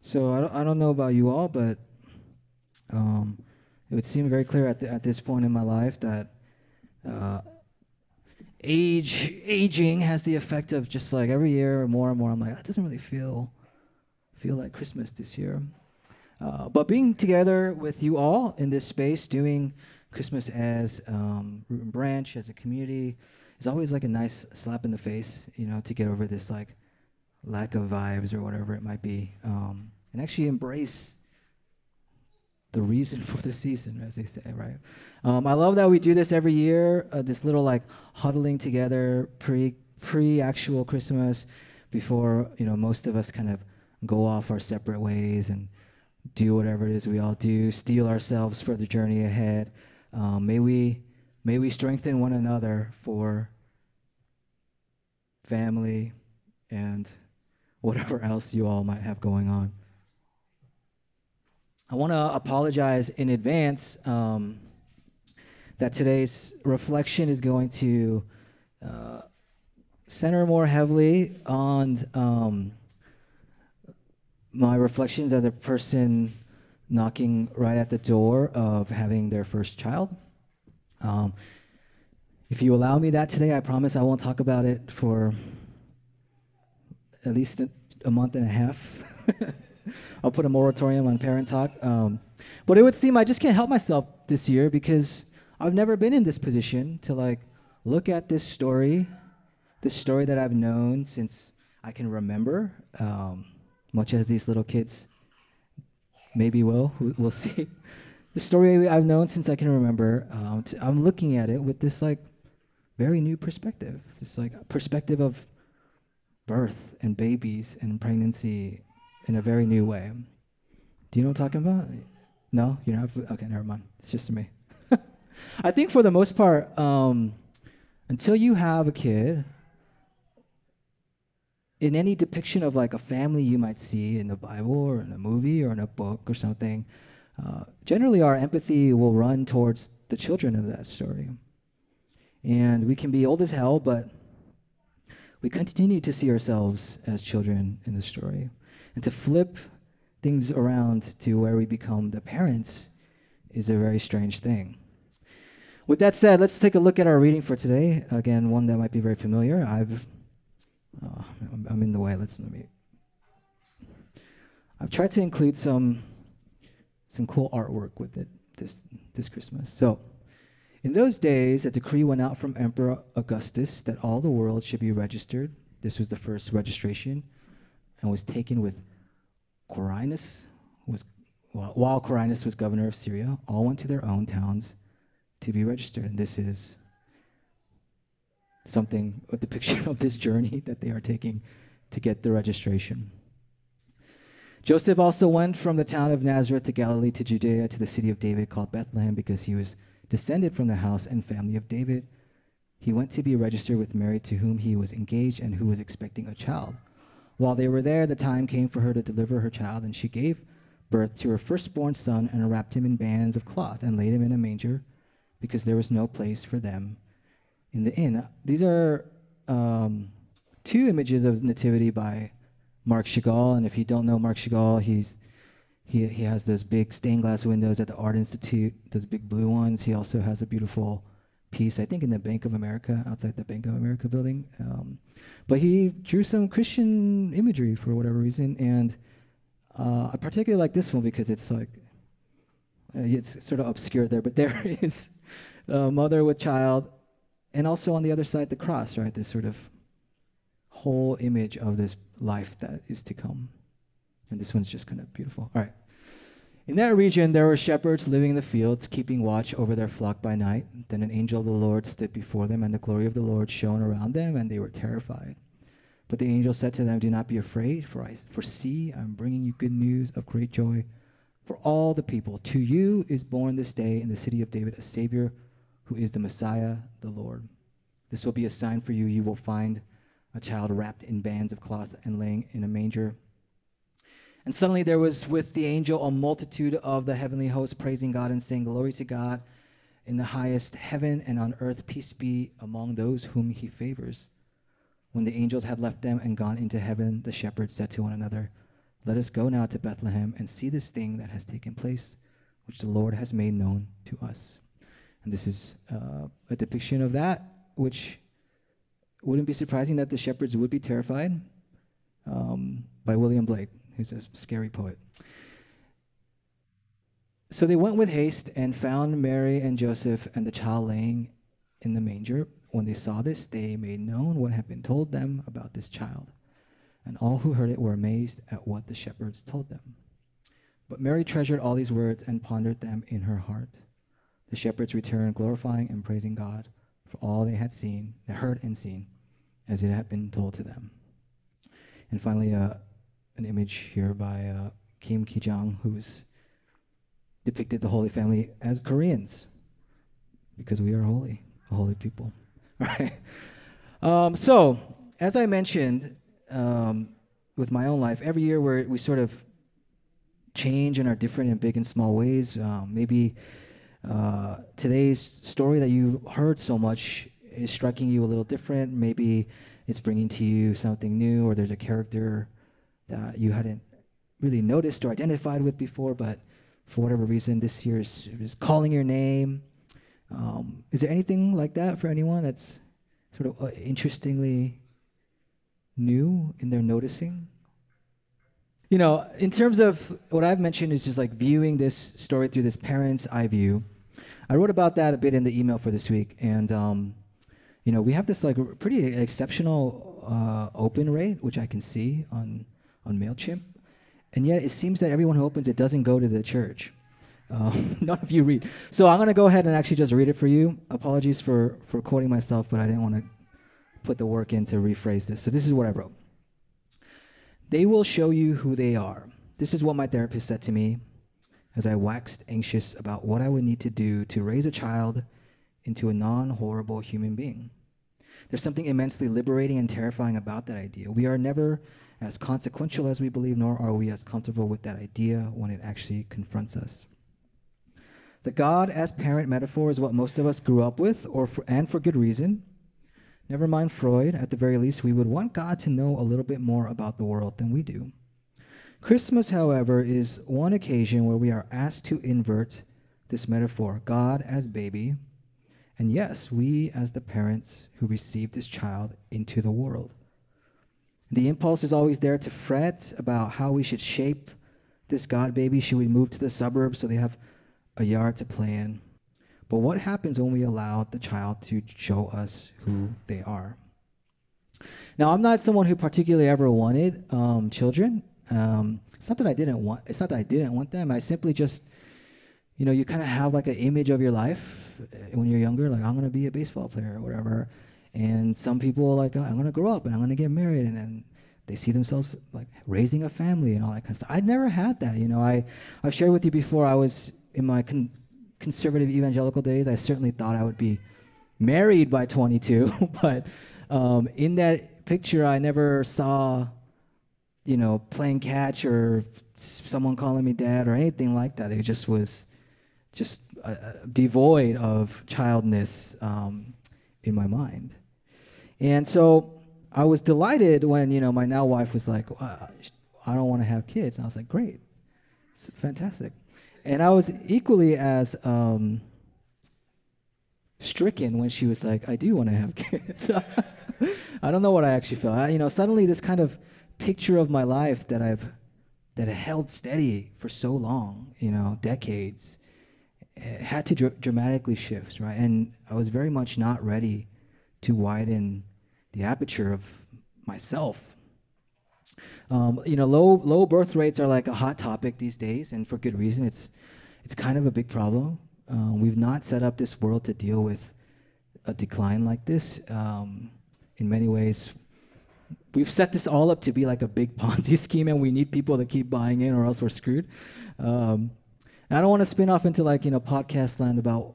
So I don't, I don't know about you all, but um, it would seem very clear at, the, at this point in my life that uh, age aging has the effect of just like every year more and more. I'm like, that doesn't really feel feel like Christmas this year. Uh, but being together with you all in this space, doing Christmas as um, Root and Branch, as a community, is always like a nice slap in the face, you know, to get over this like lack of vibes or whatever it might be, um, and actually embrace the reason for the season, as they say, right? Um, I love that we do this every year. Uh, this little like huddling together pre pre actual Christmas, before you know most of us kind of go off our separate ways and do whatever it is we all do, steel ourselves for the journey ahead. Um, may we may we strengthen one another for family and whatever else you all might have going on. I want to apologize in advance um, that today's reflection is going to uh, center more heavily on um, my reflections as a person knocking right at the door of having their first child. Um, if you allow me that today, I promise I won't talk about it for at least a, month and a half. I'll put a moratorium on parent talk. Um, but it would seem I just can't help myself this year because I've never been in this position to like look at this story, this story that I've known since I can remember, um, much as these little kids maybe will. We'll see. the story I've known since I can remember. Um, t- I'm looking at it with this like very new perspective. This like perspective of birth and babies and pregnancy in a very new way. Do you know what I'm talking about? No, you're not. Okay, never mind. It's just me. I think for the most part, um, until you have a kid, in any depiction of like a family you might see in the Bible or in a movie or in a book or something, uh, generally our empathy will run towards the children of that story. And we can be old as hell, but we continue to see ourselves as children in the story. And to flip things around to where we become the parents is a very strange thing. With that said, let's take a look at our reading for today. Again, one that might be very familiar. I've, oh, I'm in the way. Let's let me. I've tried to include some, some cool artwork with it this this Christmas. So, in those days, a decree went out from Emperor Augustus that all the world should be registered. This was the first registration and was taken with Quirinius, was, well, while Quirinius was governor of Syria, all went to their own towns to be registered. And this is something, a depiction of this journey that they are taking to get the registration. Joseph also went from the town of Nazareth to Galilee to Judea to the city of David called Bethlehem because he was descended from the house and family of David. He went to be registered with Mary, to whom he was engaged and who was expecting a child. While they were there, the time came for her to deliver her child, and she gave birth to her firstborn son and wrapped him in bands of cloth and laid him in a manger because there was no place for them in the inn. These are um, two images of nativity by Marc Chagall, and if you don't know Marc Chagall, he's he, he has those big stained glass windows at the Art Institute, those big blue ones. He also has a beautiful piece, I think, in the Bank of America, outside the Bank of America building. Um, but he drew some Christian imagery for whatever reason, and uh, I particularly like this one because it's like, uh, it's sort of obscure there, but there is a mother with child, and also on the other side, the cross, right? This sort of whole image of this life that is to come. And this one's just kind of beautiful. All right. In that region, there were shepherds living in the fields, keeping watch over their flock by night. Then an angel of the Lord stood before them, and the glory of the Lord shone around them, and they were terrified. But the angel said to them, Do not be afraid, for, I, for see, I'm bringing you good news of great joy for all the people. To you is born this day in the city of David a Savior who is the Messiah, the Lord. This will be a sign for you. You will find a child wrapped in bands of cloth and laying in a manger. And suddenly there was with the angel a multitude of the heavenly host praising God and saying, Glory to God in the highest heaven and on earth, peace be among those whom he favors. When the angels had left them and gone into heaven, the shepherds said to one another, Let us go now to Bethlehem and see this thing that has taken place, which the Lord has made known to us. And this is uh, a depiction of that, which wouldn't be surprising that the shepherds would be terrified um, by William Blake, who's a scary poet. So they went with haste and found Mary and Joseph and the child laying in the manger. When they saw this, they made known what had been told them about this child. And all who heard it were amazed at what the shepherds told them. But Mary treasured all these words and pondered them in her heart. The shepherds returned, glorifying and praising God for all they had seen, heard and seen, as it had been told to them. And finally, uh, an image here by uh, Kim Ki-chang, who's depicted the Holy Family as Koreans, because we are holy, holy people. right? Um, so, as I mentioned, um, with my own life, every year where we sort of change and are different in big and small ways. Um, maybe uh, today's story that you heard so much is striking you a little different. Maybe it's bringing to you something new, or there's a character that you hadn't really noticed or identified with before, but for whatever reason, this year is, is calling your name. Um, is there anything like that for anyone that's sort of uh, interestingly new in their noticing? You know, in terms of what I've mentioned is just like viewing this story through this parent's eye view. I wrote about that a bit in the email for this week, and um, you know, we have this like pretty exceptional uh, open rate, which I can see on on Mailchimp, and yet it seems that everyone who opens it doesn't go to the church. Um, none of you read, so I'm gonna go ahead and actually just read it for you. Apologies for for quoting myself, but I didn't want to put the work in to rephrase this. So this is what I wrote. They will show you who they are. This is what my therapist said to me as I waxed anxious about what I would need to do to raise a child into a non horrible human being. There's something immensely liberating and terrifying about that idea. We are never as consequential as we believe, nor are we as comfortable with that idea when it actually confronts us. The God as parent metaphor is what most of us grew up with, or for, and for good reason. Never mind Freud, at the very least, we would want God to know a little bit more about the world than we do. Christmas, however, is one occasion where we are asked to invert this metaphor God as baby, and yes, we as the parents who receive this child into the world. The impulse is always there to fret about how we should shape this God baby. Should we move to the suburbs so they have a yard to play in? But what happens when we allow the child to show us who they are? Now, I'm not someone who particularly ever wanted um, children. Um, it's not that I didn't want. It's not that I didn't want them. I simply just, you know, you kind of have like an image of your life uh, when you're younger. Like I'm gonna be a baseball player or whatever. And some people are like oh, I'm gonna grow up and I'm gonna get married and then they see themselves like raising a family and all that kind of stuff. I never had that. You know, I I've shared with you before. I was in my con- conservative evangelical days, I certainly thought I would be married by 22, but um, in that picture, I never saw, you know, playing catch or someone calling me dad or anything like that. It just was just uh, devoid of childness um, in my mind. And so I was delighted when, you know, my now wife was like, I don't want to have kids. And I was like, great. It's fantastic and I was equally as um, stricken when she was like, "I do want to have kids." I don't know what I actually felt. I, you know, suddenly this kind of picture of my life that I've that held steady for so long, you know, decades, eh, had to dr- dramatically shift, right? And I was very much not ready to widen the aperture of myself um, you know, low low birth rates are like a hot topic these days, and for good reason. It's it's kind of a big problem. Uh, we've not set up this world to deal with a decline like this. Um, in many ways, we've set this all up to be like a big Ponzi scheme, and we need people to keep buying in, or else we're screwed. Um, I don't want to spin off into like you know podcast land about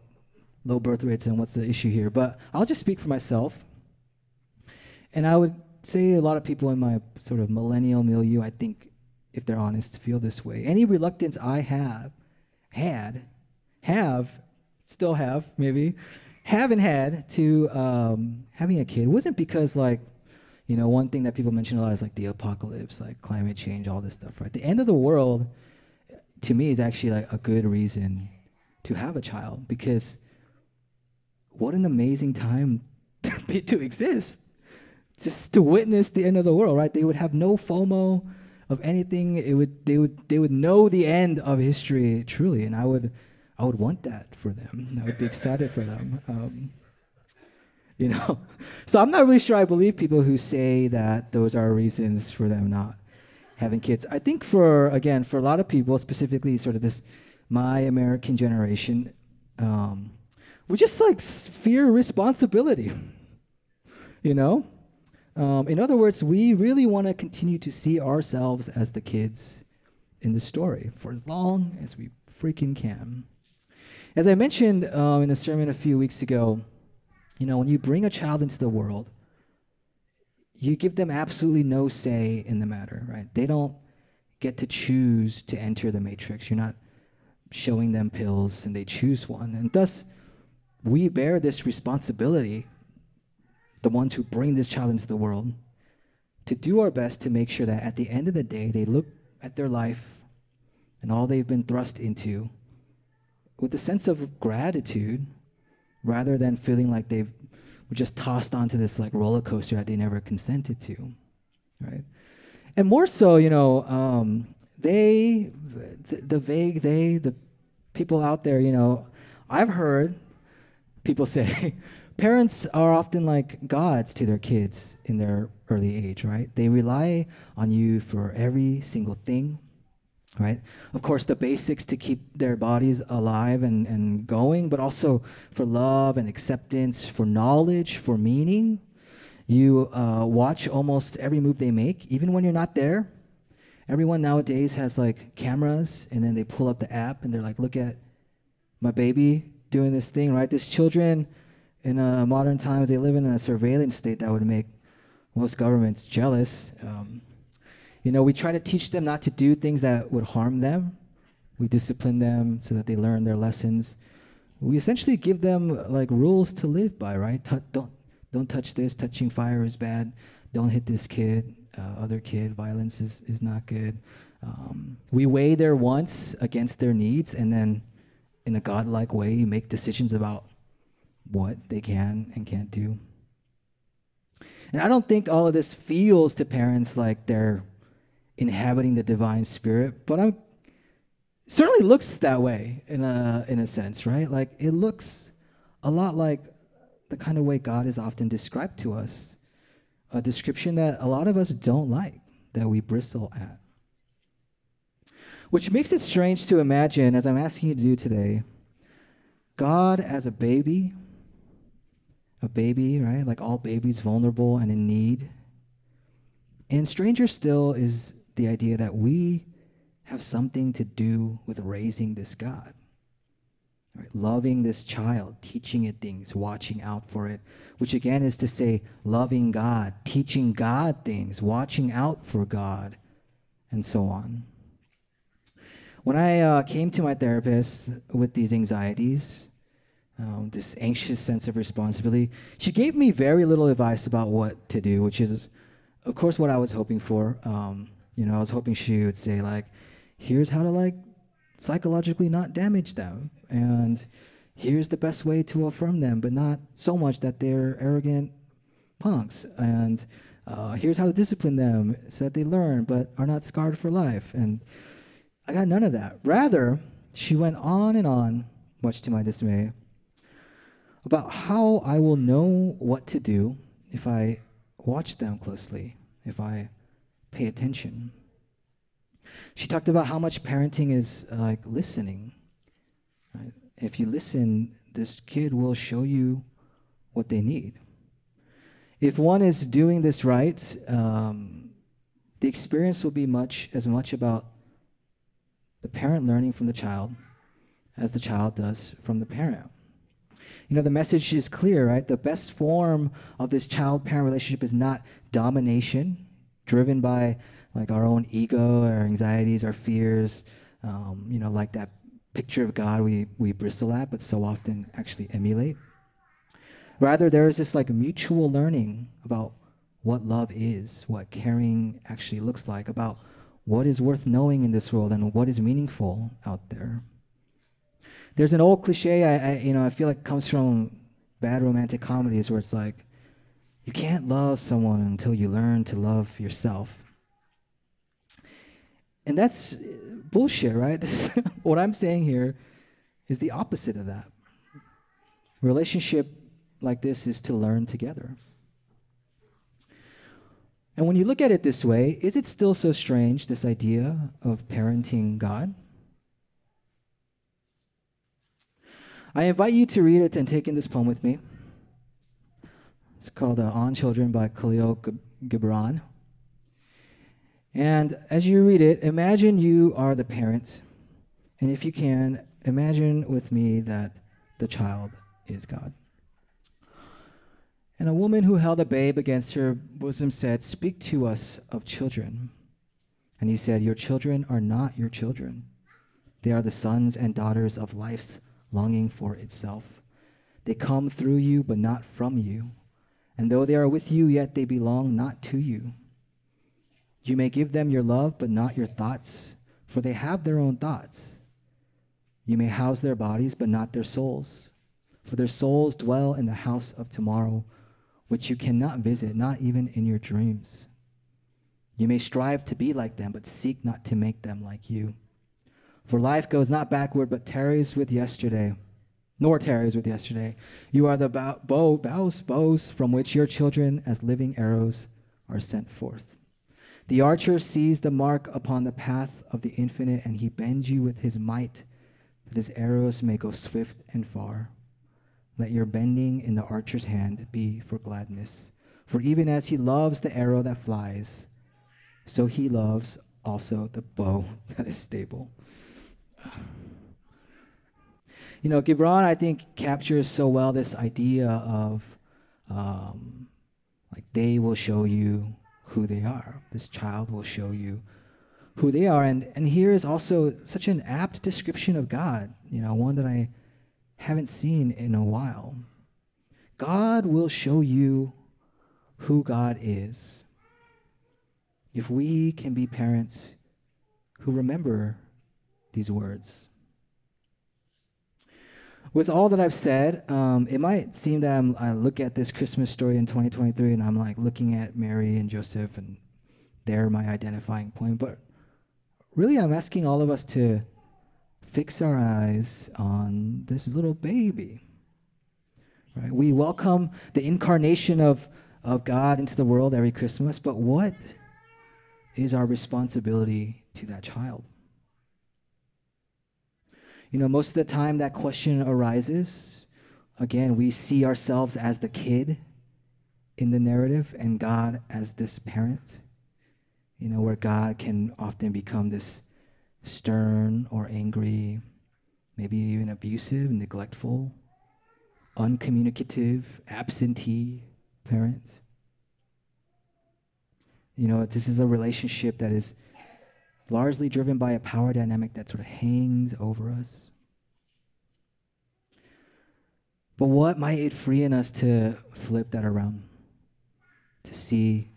low birth rates and what's the issue here, but I'll just speak for myself. And I would say a lot of people in my sort of millennial milieu, I think, if they're honest, feel this way. Any reluctance I have, had, have, still have, maybe, haven't had to um, having a kid wasn't because, like, You know, one thing that people mention a lot is like the apocalypse, like climate change, all this stuff, right? The end of the world, to me, is actually like a good reason to have a child because what an amazing time to, be, to exist. Just to witness the end of the world, right? They would have no FOMO of anything. It would they would they would know the end of history truly, and I would I would want that for them. I would be excited for them. Um, you know, so I'm not really sure I believe people who say that those are reasons for them not having kids. I think for again for a lot of people, specifically sort of this my American generation, um, we just like fear responsibility. You know, um, in other words, we really want to continue to see ourselves as the kids in the story for as long as we freaking can. As I mentioned um, in a sermon a few weeks ago, you know, when you bring a child into the world, you give them absolutely no say in the matter, right? They don't get to choose to enter the matrix. You're not showing them pills and they choose one. And thus, we bear this responsibility the ones who bring this child into the world, to do our best to make sure that at the end of the day, they look at their life and all they've been thrust into with a sense of gratitude rather than feeling like they were just tossed onto this like roller coaster that they never consented to, right? And more so, you know, um, they, the, the vague they, the people out there, you know, I've heard people say, parents are often like gods to their kids in their early age, right? They rely on you for every single thing, right? Of course, the basics to keep their bodies alive and, and going, but also for love and acceptance, for knowledge, for meaning. You uh, watch almost every move they make, even when you're not there. Everyone nowadays has like cameras, and then they pull up the app and they're like, look at my baby doing this thing, right? These children in uh, modern times, they live in a surveillance state that would make most governments jealous. Um, you know, we try to teach them not to do things that would harm them. We discipline them so that they learn their lessons. We essentially give them like rules to live by, right? T- don't don't touch this. Touching fire is bad. Don't hit this kid. Uh, other kid. Violence is is not good. Um, we weigh their wants against their needs, and then, in a godlike way, make decisions about what they can and can't do. And I don't think all of this feels to parents like they're inhabiting the divine spirit, but I'm certainly looks that way in a in a sense, right? Like it looks a lot like the kind of way God is often described to us. A description that a lot of us don't like, that we bristle at. Which makes it strange to imagine, as I'm asking you to do today, God as a baby a baby, right? Like all babies, vulnerable and in need. And stranger still is the idea that we have something to do with raising this God. Right? Loving this child, teaching it things, watching out for it, which again is to say, loving God, teaching God things, watching out for God, and so on. When I uh, came to my therapist with these anxieties, um, this anxious sense of responsibility. She gave me very little advice about what to do, which is, of course, what I was hoping for. Um, you know, I was hoping she would say like, "Here's how to like psychologically not damage them, and here's the best way to affirm them, but not so much that they're arrogant punks, and uh, here's how to discipline them so that they learn, but are not scarred for life." And I got none of that. Rather, she went on and on, much to my dismay about how I will know what to do if I watch them closely, if I pay attention. She talked about how much parenting is like listening. Right? If you listen, this kid will show you what they need. If one is doing this right, um, the experience will be much as much about the parent learning from the child as the child does from the parent. You know, the message is clear, right? The best form of this child parent relationship is not domination, driven by like our own ego, our anxieties, our fears, um, you know, like that picture of God we, we bristle at, but so often actually emulate. Rather, there is this like mutual learning about what love is, what caring actually looks like, about what is worth knowing in this world and what is meaningful out there. There's an old cliche I, I you know I feel like comes from bad romantic comedies where it's like you can't love someone until you learn to love yourself. And that's bullshit, right? This, what I'm saying here is the opposite of that. Relationship like this is to learn together. And when you look at it this way, is it still so strange, this idea of parenting God? I invite you to read it and take in this poem with me. It's called uh, On Children by Khalil Gibran. And as you read it, imagine you are the parent. And if you can, imagine with me that the child is God. And a woman who held a babe against her bosom said, Speak to us of children. And he said, Your children are not your children. They are the sons and daughters of life's longing for itself. They come through you, but not from you. And though they are with you, yet they belong not to you. You may give them your love, but not your thoughts, for they have their own thoughts. You may house their bodies, but not their souls, for their souls dwell in the house of tomorrow which you cannot visit, not even in your dreams. You may strive to be like them, but seek not to make them like you. For life goes not backward, but tarries with yesterday, nor tarries with yesterday. You are the bow, bow, bows, bows from which your children, as living arrows, are sent forth. The archer sees the mark upon the path of the infinite, and he bends you with his might, that his arrows may go swift and far. Let your bending in the archer's hand be for gladness. For even as he loves the arrow that flies, so he loves also the bow that is stable. You know, Gibran, I think, captures so well this idea of um, like they will show you who they are. This child will show you who they are. And, and here is also such an apt description of God, you know, one that I haven't seen in a while. God will show you who God is if we can be parents who remember these words. With all that I've said, um, it might seem that I'm, I look at this Christmas story in 2023 and I'm like looking at Mary and Joseph and they're my identifying point. But really, I'm asking all of us to fix our eyes on this little baby. Right? We welcome the incarnation of, of God into the world every Christmas, but what is our responsibility to that child? You know, most of the time that question arises. Again, we see ourselves as the kid in the narrative and God as this parent. You know, where God can often become this stern or angry, maybe even abusive, neglectful, uncommunicative, absentee parent. You know, this is a relationship that is largely driven by a power dynamic that sort of hangs over us. But what might it free in us to flip that around? To see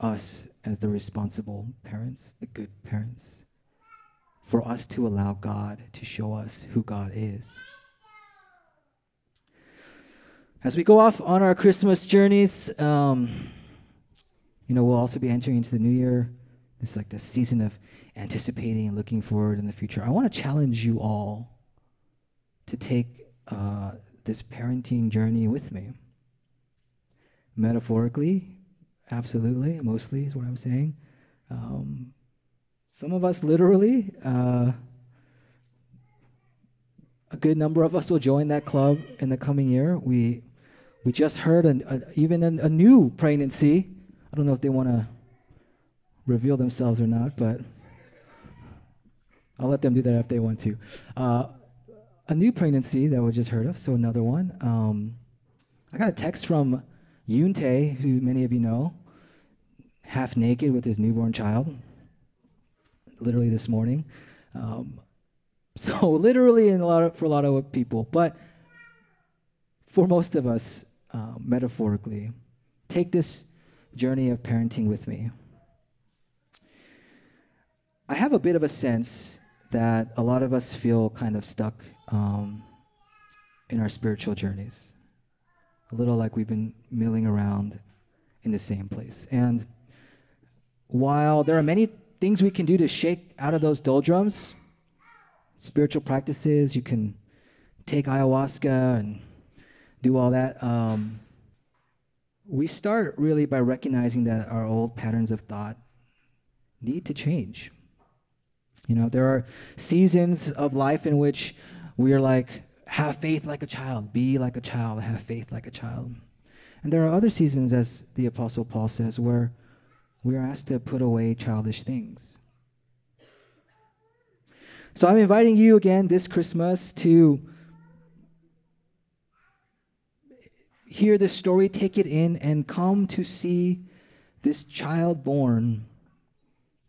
us as the responsible parents, the good parents, for us to allow God to show us who God is. As we go off on our Christmas journeys, um, you know, we'll also be entering into the new year. This is like the season of anticipating and looking forward in the future. I want to challenge you all to take uh, this parenting journey with me. Metaphorically, absolutely, mostly is what I'm saying. Um, some of us literally, uh, a good number of us will join that club in the coming year. We we just heard an, a, even an, a new pregnancy. I don't know if they want to reveal themselves or not, but I'll let them do that if they want to. Uh, a new pregnancy that we just heard of, so another one. Um, I got a text from Yunte, who many of you know, half naked with his newborn child literally this morning. Um, so literally in a lot of, for a lot of people, but for most of us, uh, metaphorically, take this journey of parenting with me. I have a bit of a sense that a lot of us feel kind of stuck um, in our spiritual journeys, a little like we've been milling around in the same place. And while there are many things we can do to shake out of those doldrums, spiritual practices, you can take ayahuasca and do all that. Um, we start really by recognizing that our old patterns of thought need to change. You know, there are seasons of life in which we are like, have faith like a child, be like a child, have faith like a child. And there are other seasons, as the Apostle Paul says, where we are asked to put away childish things. So I'm inviting you again this Christmas to hear this story, take it in, and come to see this child born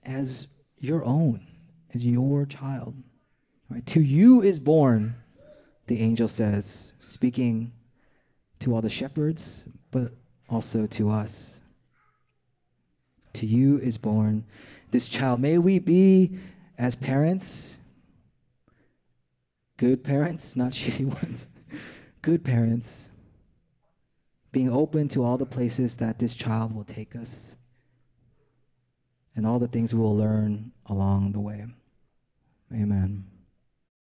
as your own, as your child. Right? To you is born, the angel says, speaking to all the shepherds, but also to us. To you is born this child. May we be, as parents, good parents, not shitty ones, good parents being open to all the places that this child will take us and all the things we will learn along the way. Amen.